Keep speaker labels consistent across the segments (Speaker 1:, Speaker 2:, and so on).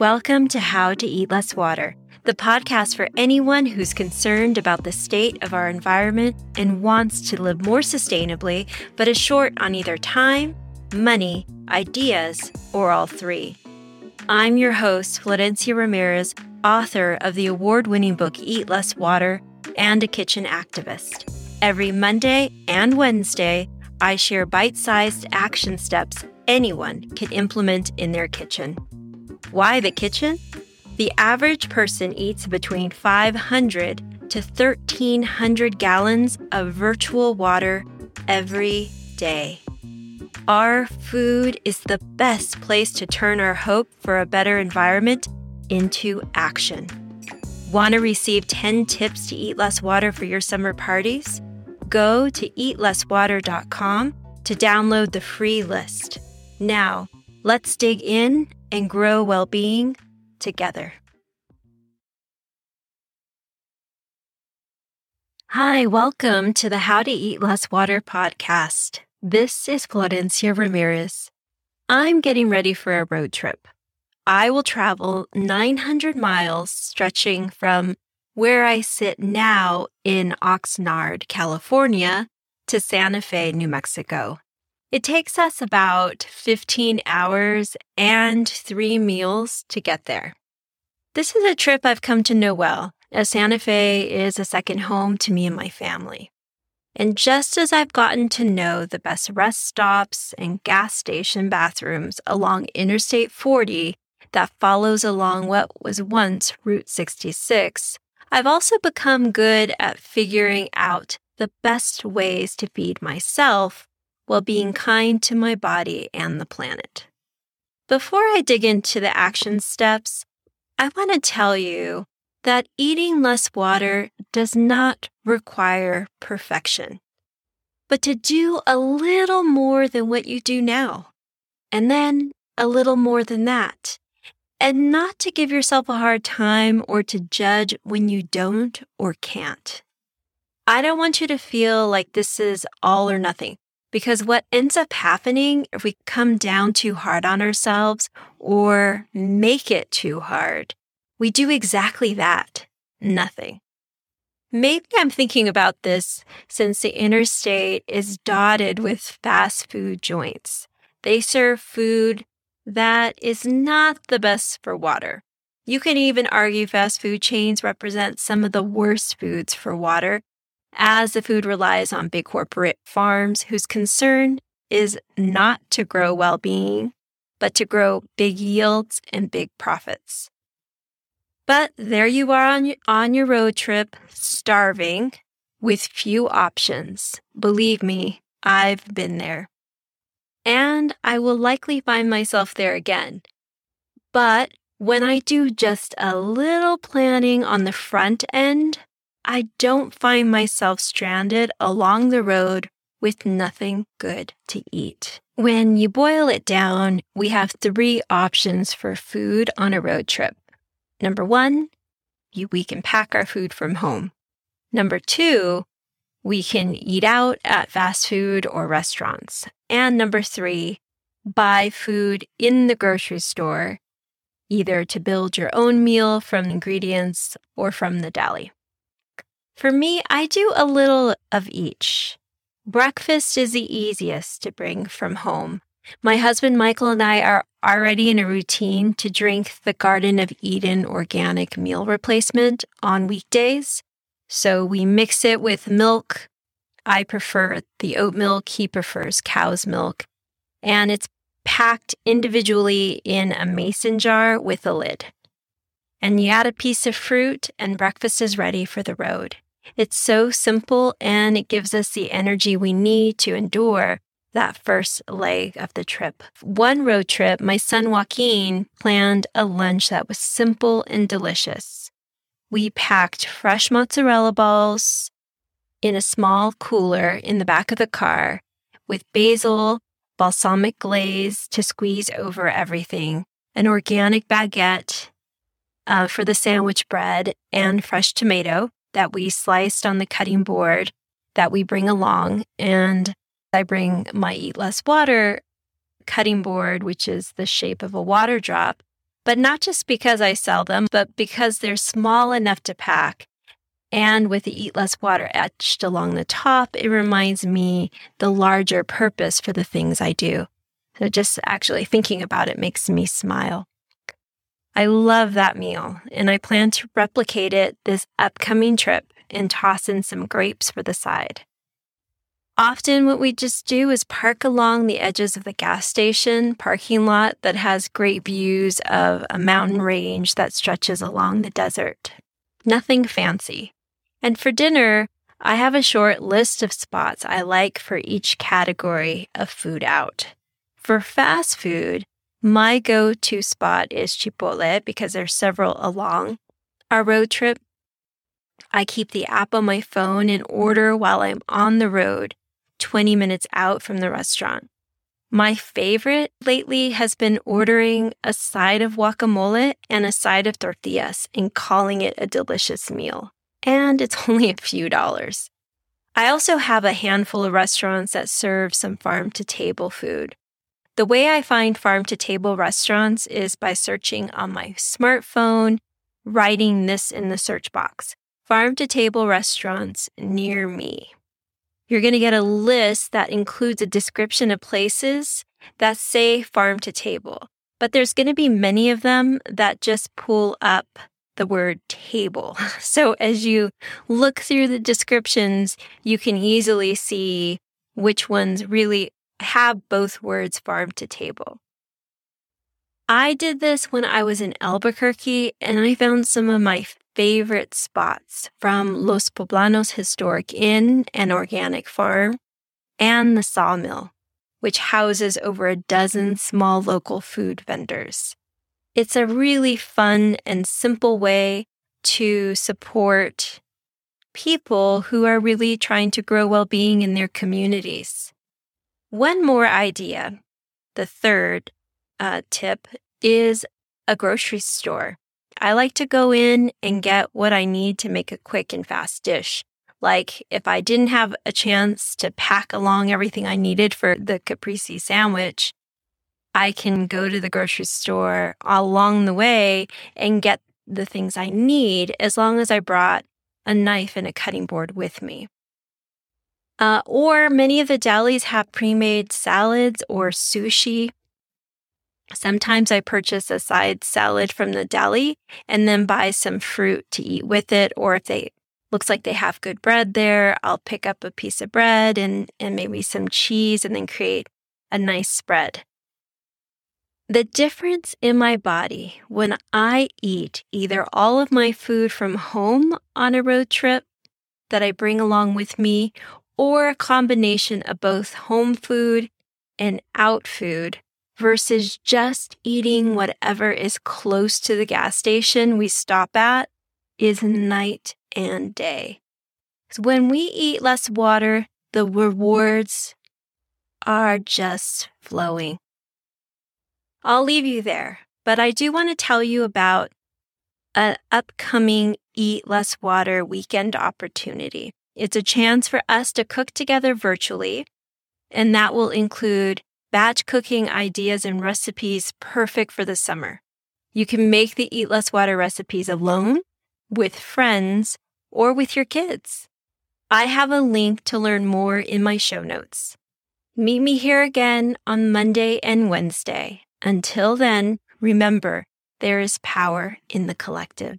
Speaker 1: Welcome to How to Eat Less Water, the podcast for anyone who's concerned about the state of our environment and wants to live more sustainably, but is short on either time, money, ideas, or all three. I'm your host, Florencia Ramirez, author of the award winning book Eat Less Water and a kitchen activist. Every Monday and Wednesday, I share bite sized action steps anyone can implement in their kitchen. Why the kitchen? The average person eats between 500 to 1,300 gallons of virtual water every day. Our food is the best place to turn our hope for a better environment into action. Want to receive 10 tips to eat less water for your summer parties? Go to eatlesswater.com to download the free list. Now, let's dig in and grow well being together. Hi, welcome to the How to Eat Less Water podcast. This is Florencia Ramirez. I'm getting ready for a road trip. I will travel 900 miles stretching from where I sit now in Oxnard, California, to Santa Fe, New Mexico. It takes us about 15 hours and three meals to get there. This is a trip I've come to know well, as Santa Fe is a second home to me and my family. And just as I've gotten to know the best rest stops and gas station bathrooms along Interstate 40 that follows along what was once Route 66, I've also become good at figuring out the best ways to feed myself while being kind to my body and the planet. Before I dig into the action steps, I want to tell you that eating less water does not require perfection, but to do a little more than what you do now, and then a little more than that, and not to give yourself a hard time or to judge when you don't or can't. I don't want you to feel like this is all or nothing. Because what ends up happening if we come down too hard on ourselves or make it too hard, we do exactly that nothing. Maybe I'm thinking about this since the interstate is dotted with fast food joints. They serve food that is not the best for water. You can even argue fast food chains represent some of the worst foods for water as the food relies on big corporate farms whose concern is not to grow well being, but to grow big yields and big profits. But there you are on on your road trip, starving with few options. Believe me, I've been there. And I will likely find myself there again. But when I do just a little planning on the front end, I don't find myself stranded along the road with nothing good to eat. When you boil it down, we have three options for food on a road trip. Number one, we can pack our food from home. Number two, we can eat out at fast food or restaurants. And number three, buy food in the grocery store, either to build your own meal from ingredients or from the deli. For me, I do a little of each. Breakfast is the easiest to bring from home. My husband Michael and I are already in a routine to drink the Garden of Eden organic meal replacement on weekdays. So we mix it with milk. I prefer the oat milk, he prefers cow's milk. And it's packed individually in a mason jar with a lid. And you add a piece of fruit, and breakfast is ready for the road. It's so simple and it gives us the energy we need to endure that first leg of the trip. One road trip, my son Joaquin planned a lunch that was simple and delicious. We packed fresh mozzarella balls in a small cooler in the back of the car with basil, balsamic glaze to squeeze over everything, an organic baguette uh, for the sandwich bread, and fresh tomato that we sliced on the cutting board that we bring along. And I bring my Eat Less Water cutting board, which is the shape of a water drop, but not just because I sell them, but because they're small enough to pack. And with the Eat Less Water etched along the top, it reminds me the larger purpose for the things I do. So just actually thinking about it makes me smile. I love that meal, and I plan to replicate it this upcoming trip and toss in some grapes for the side. Often, what we just do is park along the edges of the gas station parking lot that has great views of a mountain range that stretches along the desert. Nothing fancy. And for dinner, I have a short list of spots I like for each category of food out. For fast food, my go to spot is Chipotle because there's several along our road trip. I keep the app on my phone and order while I'm on the road 20 minutes out from the restaurant. My favorite lately has been ordering a side of guacamole and a side of tortillas and calling it a delicious meal. And it's only a few dollars. I also have a handful of restaurants that serve some farm to table food. The way I find farm to table restaurants is by searching on my smartphone, writing this in the search box farm to table restaurants near me. You're going to get a list that includes a description of places that say farm to table, but there's going to be many of them that just pull up the word table. So as you look through the descriptions, you can easily see which ones really have both words farm to table. I did this when I was in Albuquerque and I found some of my favorite spots from Los Poblanos Historic Inn and Organic Farm and the Sawmill, which houses over a dozen small local food vendors. It's a really fun and simple way to support people who are really trying to grow well being in their communities. One more idea, the third uh, tip, is a grocery store. I like to go in and get what I need to make a quick and fast dish. Like if I didn't have a chance to pack along everything I needed for the caprese sandwich, I can go to the grocery store along the way and get the things I need as long as I brought a knife and a cutting board with me. Uh, or many of the delis have pre made salads or sushi Sometimes I purchase a side salad from the deli and then buy some fruit to eat with it. Or if they looks like they have good bread there, I'll pick up a piece of bread and, and maybe some cheese and then create a nice spread. The difference in my body when I eat either all of my food from home on a road trip that I bring along with me, or a combination of both home food and out food versus just eating whatever is close to the gas station we stop at is night and day. So when we eat less water, the rewards are just flowing. I'll leave you there, but I do want to tell you about an upcoming Eat Less Water weekend opportunity. It's a chance for us to cook together virtually, and that will include batch cooking ideas and recipes perfect for the summer. You can make the Eat Less Water recipes alone, with friends, or with your kids. I have a link to learn more in my show notes. Meet me here again on Monday and Wednesday. Until then, remember, there is power in the collective.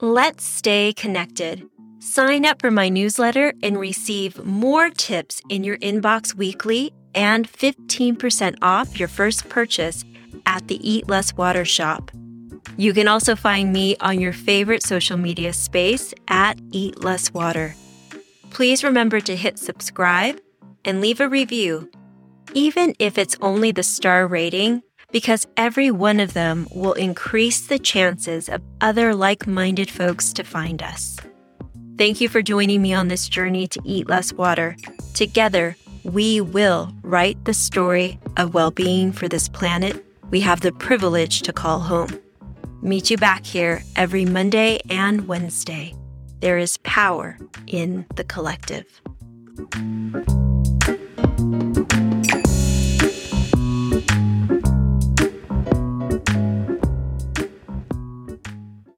Speaker 1: Let's stay connected. Sign up for my newsletter and receive more tips in your inbox weekly and 15% off your first purchase at the Eat Less Water shop. You can also find me on your favorite social media space at Eat Less Water. Please remember to hit subscribe and leave a review, even if it's only the star rating, because every one of them will increase the chances of other like minded folks to find us. Thank you for joining me on this journey to eat less water. Together, we will write the story of well being for this planet we have the privilege to call home. Meet you back here every Monday and Wednesday. There is power in the collective.